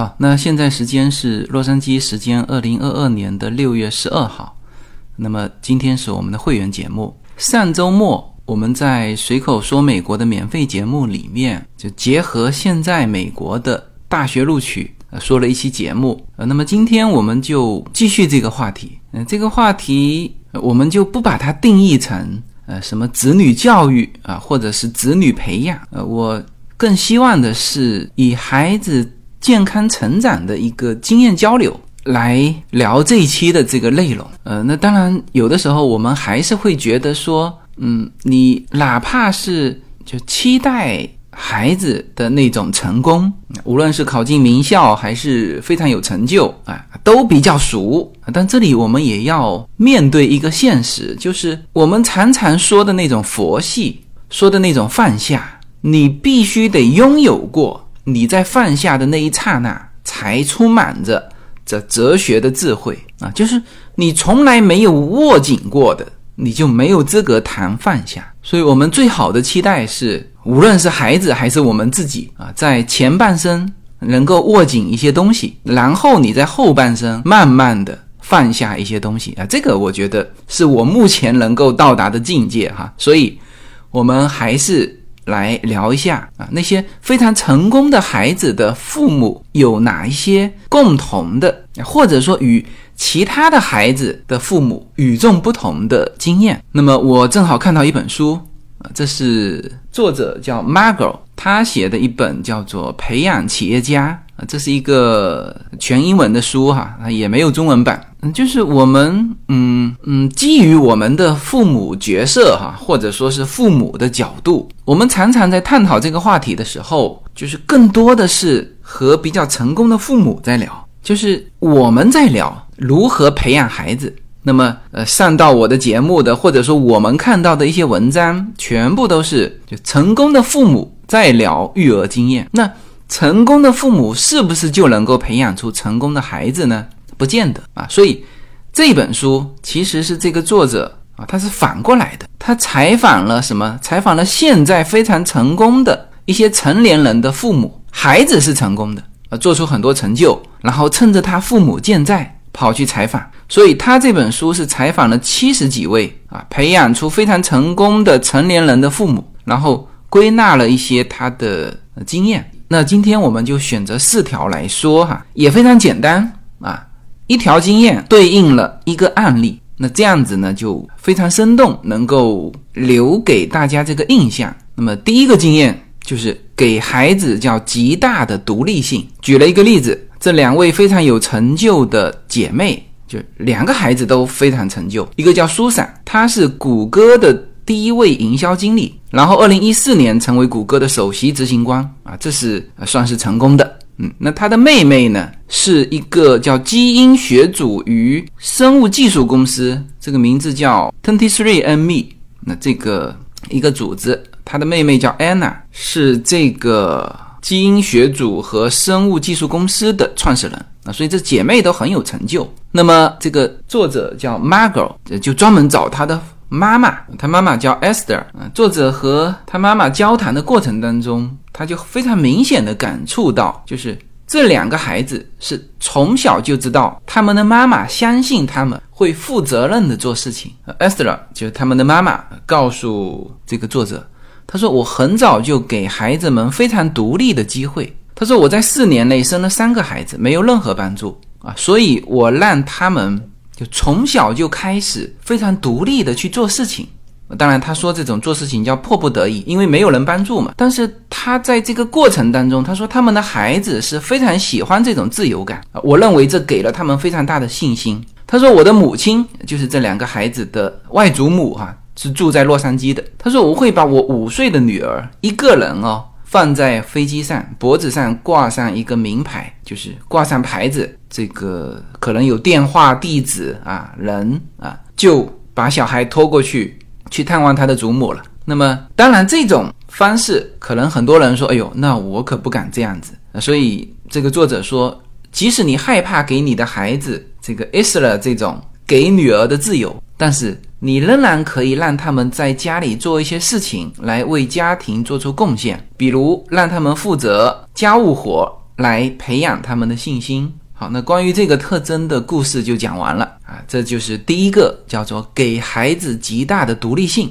好，那现在时间是洛杉矶时间二零二二年的六月十二号。那么今天是我们的会员节目。上周末我们在随口说美国的免费节目里面，就结合现在美国的大学录取，呃，说了一期节目。呃，那么今天我们就继续这个话题。嗯，这个话题我们就不把它定义成呃什么子女教育啊，或者是子女培养。呃，我更希望的是以孩子健康成长的一个经验交流。来聊这一期的这个内容，呃，那当然有的时候我们还是会觉得说，嗯，你哪怕是就期待孩子的那种成功，无论是考进名校还是非常有成就啊，都比较俗。但这里我们也要面对一个现实，就是我们常常说的那种佛系，说的那种放下，你必须得拥有过，你在放下的那一刹那，才充满着。这哲学的智慧啊，就是你从来没有握紧过的，你就没有资格谈放下。所以，我们最好的期待是，无论是孩子还是我们自己啊，在前半生能够握紧一些东西，然后你在后半生慢慢的放下一些东西啊。这个我觉得是我目前能够到达的境界哈。所以，我们还是。来聊一下啊，那些非常成功的孩子的父母有哪一些共同的，或者说与其他的孩子的父母与众不同的经验？那么我正好看到一本书啊，这是作者叫 Margot，他写的一本叫做《培养企业家》。这是一个全英文的书哈，也没有中文版。嗯，就是我们嗯嗯，基于我们的父母角色哈，或者说是父母的角度，我们常常在探讨这个话题的时候，就是更多的是和比较成功的父母在聊，就是我们在聊如何培养孩子。那么呃，上到我的节目的，或者说我们看到的一些文章，全部都是就成功的父母在聊育儿经验。那成功的父母是不是就能够培养出成功的孩子呢？不见得啊。所以这本书其实是这个作者啊，他是反过来的。他采访了什么？采访了现在非常成功的一些成年人的父母，孩子是成功的啊，做出很多成就，然后趁着他父母健在跑去采访。所以他这本书是采访了七十几位啊，培养出非常成功的成年人的父母，然后归纳了一些他的经验。那今天我们就选择四条来说哈，也非常简单啊，一条经验对应了一个案例，那这样子呢就非常生动，能够留给大家这个印象。那么第一个经验就是给孩子叫极大的独立性。举了一个例子，这两位非常有成就的姐妹，就两个孩子都非常成就，一个叫苏珊，她是谷歌的。第一位营销经理，然后二零一四年成为谷歌的首席执行官啊，这是算是成功的。嗯，那他的妹妹呢，是一个叫基因学组与生物技术公司，这个名字叫 Twenty Three and Me。那这个一个组织，他的妹妹叫 Anna，是这个基因学组和生物技术公司的创始人啊，所以这姐妹都很有成就。那么这个作者叫 Margot，就专门找他的。妈妈，他妈妈叫 Esther。嗯，作者和他妈妈交谈的过程当中，他就非常明显的感触到，就是这两个孩子是从小就知道他们的妈妈相信他们会负责任的做事情。Esther 就是他们的妈妈，告诉这个作者，他说我很早就给孩子们非常独立的机会。他说我在四年内生了三个孩子，没有任何帮助啊，所以我让他们。就从小就开始非常独立的去做事情，当然他说这种做事情叫迫不得已，因为没有人帮助嘛。但是他在这个过程当中，他说他们的孩子是非常喜欢这种自由感，我认为这给了他们非常大的信心。他说我的母亲就是这两个孩子的外祖母哈，是住在洛杉矶的。他说我会把我五岁的女儿一个人哦。放在飞机上，脖子上挂上一个名牌，就是挂上牌子，这个可能有电话、地址啊，人啊，就把小孩拖过去去探望他的祖母了。那么，当然这种方式，可能很多人说：“哎呦，那我可不敢这样子。”所以这个作者说，即使你害怕给你的孩子这个 Isla 这种给女儿的自由，但是。你仍然可以让他们在家里做一些事情，来为家庭做出贡献，比如让他们负责家务活，来培养他们的信心。好，那关于这个特征的故事就讲完了啊，这就是第一个叫做给孩子极大的独立性。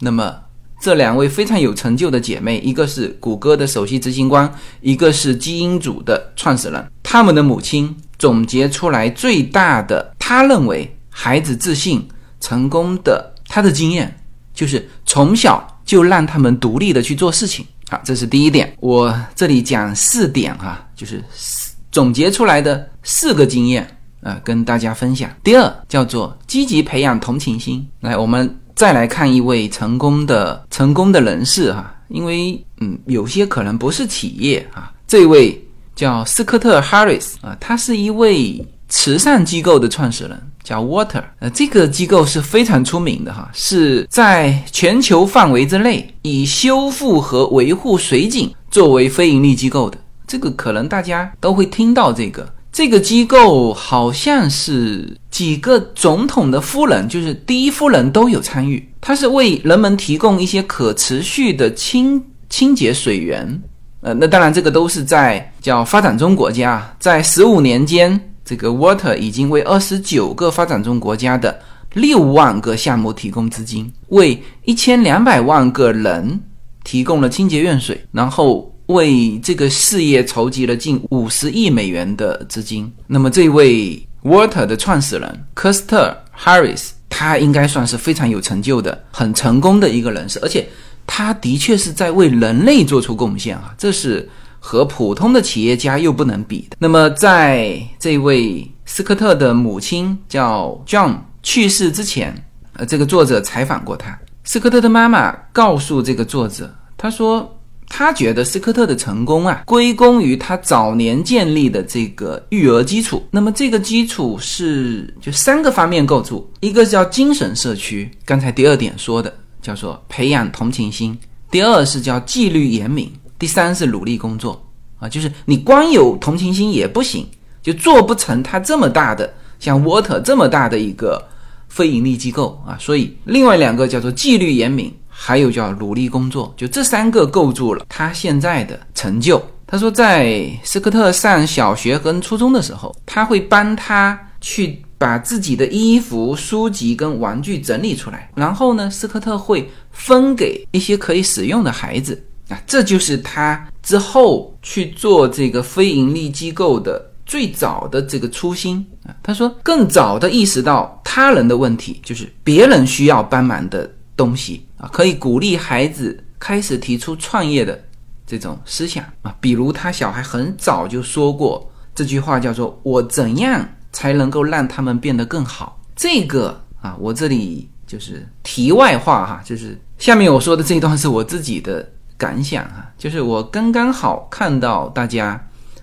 那么这两位非常有成就的姐妹，一个是谷歌的首席执行官，一个是基因组的创始人，他们的母亲总结出来最大的，他认为孩子自信成功的他的经验，就是从小就让他们独立的去做事情。好，这是第一点。我这里讲四点哈，就是四总结出来的四个经验啊，跟大家分享。第二叫做积极培养同情心。来，我们再来看一位成功的成功的人士哈，因为嗯，有些可能不是企业啊。这位叫斯科特·哈里斯啊，他是一位慈善机构的创始人。叫 Water，呃，这个机构是非常出名的哈，是在全球范围之内以修复和维护水井作为非盈利机构的。这个可能大家都会听到这个。这个机构好像是几个总统的夫人，就是第一夫人都有参与。它是为人们提供一些可持续的清清洁水源。呃，那当然这个都是在叫发展中国家，在十五年间。这个 Water 已经为二十九个发展中国家的六万个项目提供资金，为一千两百万个人提供了清洁用水，然后为这个事业筹集了近五十亿美元的资金。那么，这位 Water 的创始人科斯特·哈里斯，他应该算是非常有成就的、很成功的一个人士，而且他的确是在为人类做出贡献啊！这是。和普通的企业家又不能比的。那么，在这位斯科特的母亲叫 John 去世之前，呃，这个作者采访过他。斯科特的妈妈告诉这个作者，他说他觉得斯科特的成功啊，归功于他早年建立的这个育儿基础。那么，这个基础是就三个方面构筑：一个叫精神社区，刚才第二点说的叫做培养同情心；第二是叫纪律严明。第三是努力工作啊，就是你光有同情心也不行，就做不成他这么大的像 Water 这么大的一个非盈利机构啊。所以另外两个叫做纪律严明，还有叫努力工作，就这三个构筑了他现在的成就。他说，在斯科特上小学跟初中的时候，他会帮他去把自己的衣服、书籍跟玩具整理出来，然后呢，斯科特会分给一些可以使用的孩子。啊，这就是他之后去做这个非盈利机构的最早的这个初心啊。他说，更早的意识到他人的问题，就是别人需要帮忙的东西啊，可以鼓励孩子开始提出创业的这种思想啊。比如他小孩很早就说过这句话，叫做“我怎样才能够让他们变得更好”。这个啊，我这里就是题外话哈，就是下面我说的这一段是我自己的。感想啊，就是我刚刚好看到大家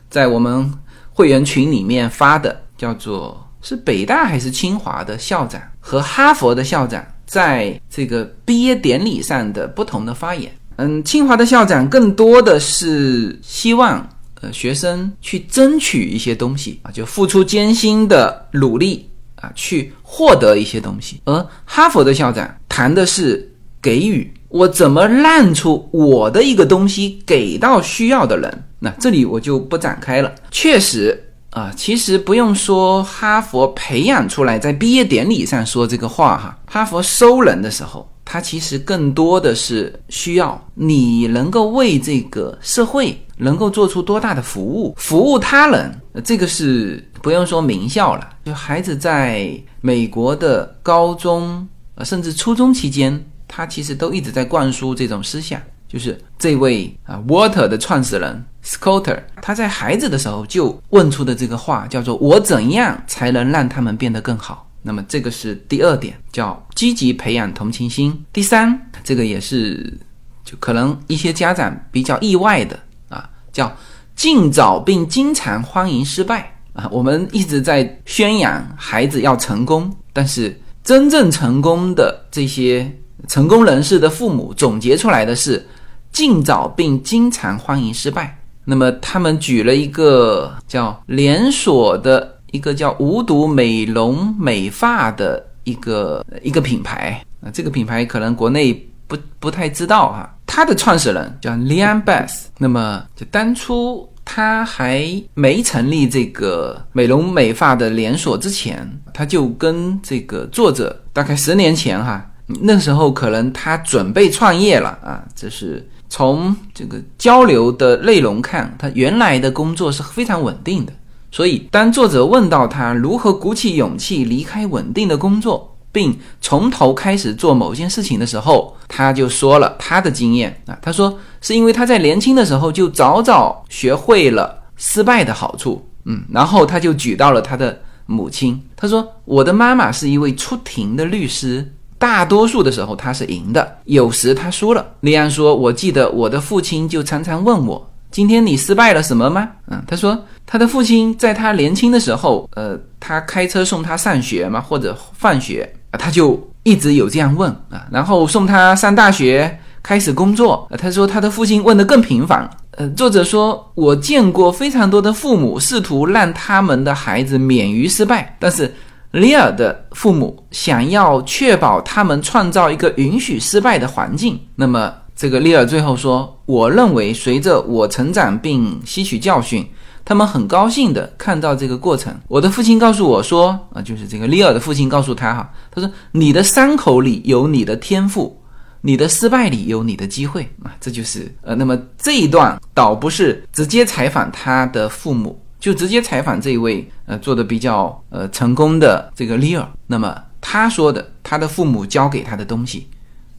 在我们会员群里面发的，叫做是北大还是清华的校长和哈佛的校长在这个毕业典礼上的不同的发言。嗯，清华的校长更多的是希望呃学生去争取一些东西啊，就付出艰辛的努力啊，去获得一些东西。而哈佛的校长谈的是给予。我怎么让出我的一个东西给到需要的人？那这里我就不展开了。确实啊，其实不用说哈佛培养出来，在毕业典礼上说这个话哈。哈佛收人的时候，他其实更多的是需要你能够为这个社会能够做出多大的服务，服务他人。这个是不用说名校了，就孩子在美国的高中甚至初中期间。他其实都一直在灌输这种思想，就是这位啊，Water 的创始人 Scooter，他在孩子的时候就问出的这个话，叫做“我怎样才能让他们变得更好”。那么这个是第二点，叫积极培养同情心。第三，这个也是就可能一些家长比较意外的啊，叫尽早并经常欢迎失败啊。我们一直在宣扬孩子要成功，但是真正成功的这些。成功人士的父母总结出来的是，尽早并经常欢迎失败。那么他们举了一个叫连锁的一个叫无毒美容美发的一个一个品牌啊，这个品牌可能国内不不太知道哈。它的创始人叫 Lian Bass。那么就当初他还没成立这个美容美发的连锁之前，他就跟这个作者大概十年前哈，那时候可能他准备创业了啊。这是从这个交流的内容看，他原来的工作是非常稳定的。所以，当作者问到他如何鼓起勇气离开稳定的工作，并从头开始做某件事情的时候，他就说了他的经验啊。他说是因为他在年轻的时候就早早学会了失败的好处，嗯，然后他就举到了他的母亲。他说我的妈妈是一位出庭的律师，大多数的时候他是赢的，有时他输了。利安说，我记得我的父亲就常常问我。今天你失败了什么吗？嗯，他说他的父亲在他年轻的时候，呃，他开车送他上学嘛，或者放学啊，他就一直有这样问啊。然后送他上大学，开始工作，他说他的父亲问的更频繁。呃，作者说，我见过非常多的父母试图让他们的孩子免于失败，但是里尔的父母想要确保他们创造一个允许失败的环境，那么。这个利尔最后说：“我认为，随着我成长并吸取教训，他们很高兴地看到这个过程。我的父亲告诉我说，啊，就是这个利尔的父亲告诉他，哈，他说你的伤口里有你的天赋，你的失败里有你的机会啊，这就是呃，那么这一段倒不是直接采访他的父母，就直接采访这一位呃做的比较呃成功的这个利尔。那么他说的，他的父母教给他的东西，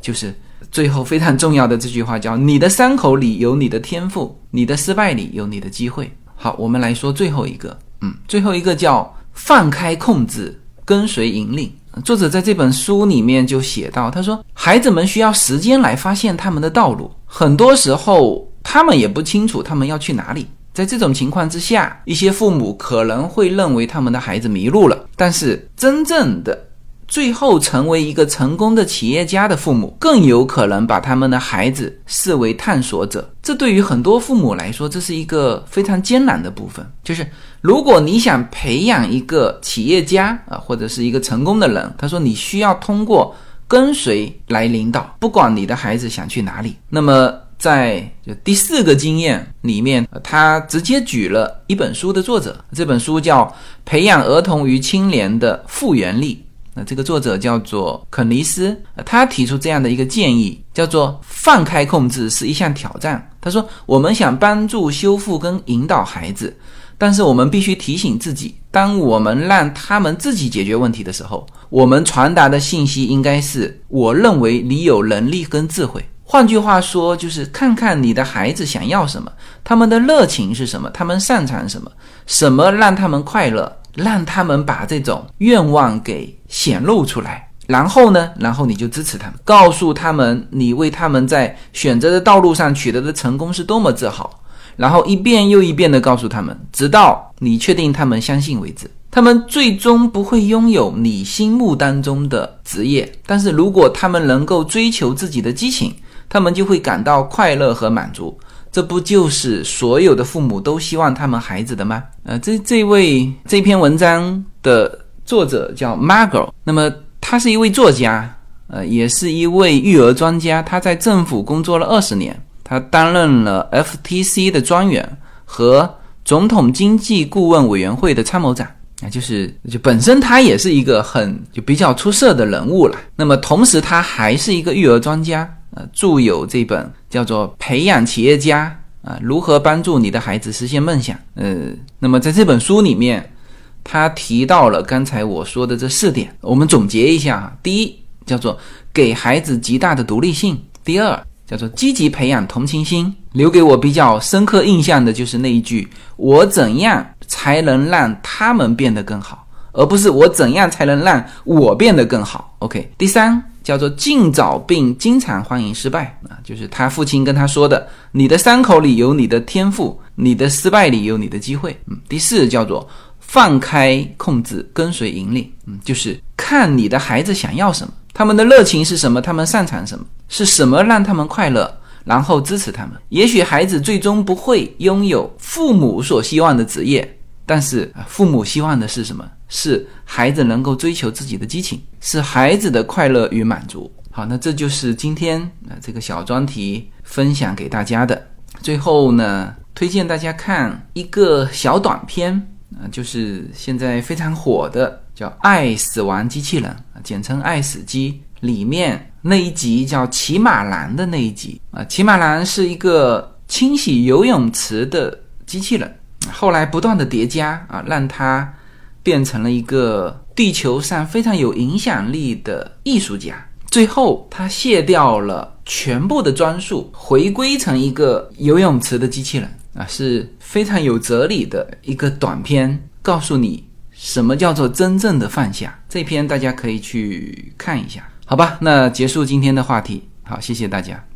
就是。”最后非常重要的这句话叫：“你的伤口里有你的天赋，你的失败里有你的机会。”好，我们来说最后一个，嗯，最后一个叫放开控制，跟随引领。作者在这本书里面就写到，他说：“孩子们需要时间来发现他们的道路，很多时候他们也不清楚他们要去哪里。在这种情况之下，一些父母可能会认为他们的孩子迷路了，但是真正的……”最后成为一个成功的企业家的父母，更有可能把他们的孩子视为探索者。这对于很多父母来说，这是一个非常艰难的部分。就是如果你想培养一个企业家啊，或者是一个成功的人，他说你需要通过跟随来领导，不管你的孩子想去哪里。那么在就第四个经验里面，他直接举了一本书的作者，这本书叫《培养儿童与青年的复原力》。那这个作者叫做肯尼斯，他提出这样的一个建议，叫做放开控制是一项挑战。他说，我们想帮助修复跟引导孩子，但是我们必须提醒自己，当我们让他们自己解决问题的时候，我们传达的信息应该是：我认为你有能力跟智慧。换句话说，就是看看你的孩子想要什么，他们的热情是什么，他们擅长什么，什么让他们快乐。让他们把这种愿望给显露出来，然后呢，然后你就支持他们，告诉他们你为他们在选择的道路上取得的成功是多么自豪，然后一遍又一遍地告诉他们，直到你确定他们相信为止。他们最终不会拥有你心目当中的职业，但是如果他们能够追求自己的激情，他们就会感到快乐和满足。这不就是所有的父母都希望他们孩子的吗？呃，这这位这篇文章的作者叫 Margot，那么他是一位作家，呃，也是一位育儿专家。他在政府工作了二十年，他担任了 FTC 的专员和总统经济顾问委员会的参谋长啊，就是就本身他也是一个很就比较出色的人物了。那么同时他还是一个育儿专家。呃，著有这本叫做《培养企业家》啊，如何帮助你的孩子实现梦想？呃，那么在这本书里面，他提到了刚才我说的这四点，我们总结一下哈。第一，叫做给孩子极大的独立性；第二，叫做积极培养同情心。留给我比较深刻印象的就是那一句：“我怎样才能让他们变得更好，而不是我怎样才能让我变得更好。”OK。第三。叫做尽早并经常欢迎失败啊，就是他父亲跟他说的：“你的伤口里有你的天赋，你的失败里有你的机会。”嗯，第四叫做放开控制，跟随引领。嗯，就是看你的孩子想要什么，他们的热情是什么，他们擅长什么，是什么让他们快乐，然后支持他们。也许孩子最终不会拥有父母所希望的职业，但是父母希望的是什么？是孩子能够追求自己的激情，是孩子的快乐与满足。好，那这就是今天啊这个小专题分享给大家的。最后呢，推荐大家看一个小短片啊，就是现在非常火的叫《爱死亡机器人》，简称《爱死机》里面那一集叫骑马男的那一集啊。骑马男是一个清洗游泳池的机器人，后来不断的叠加啊，让他变成了一个地球上非常有影响力的艺术家。最后，他卸掉了全部的装束，回归成一个游泳池的机器人啊，是非常有哲理的一个短片，告诉你什么叫做真正的放下。这篇大家可以去看一下，好吧？那结束今天的话题，好，谢谢大家。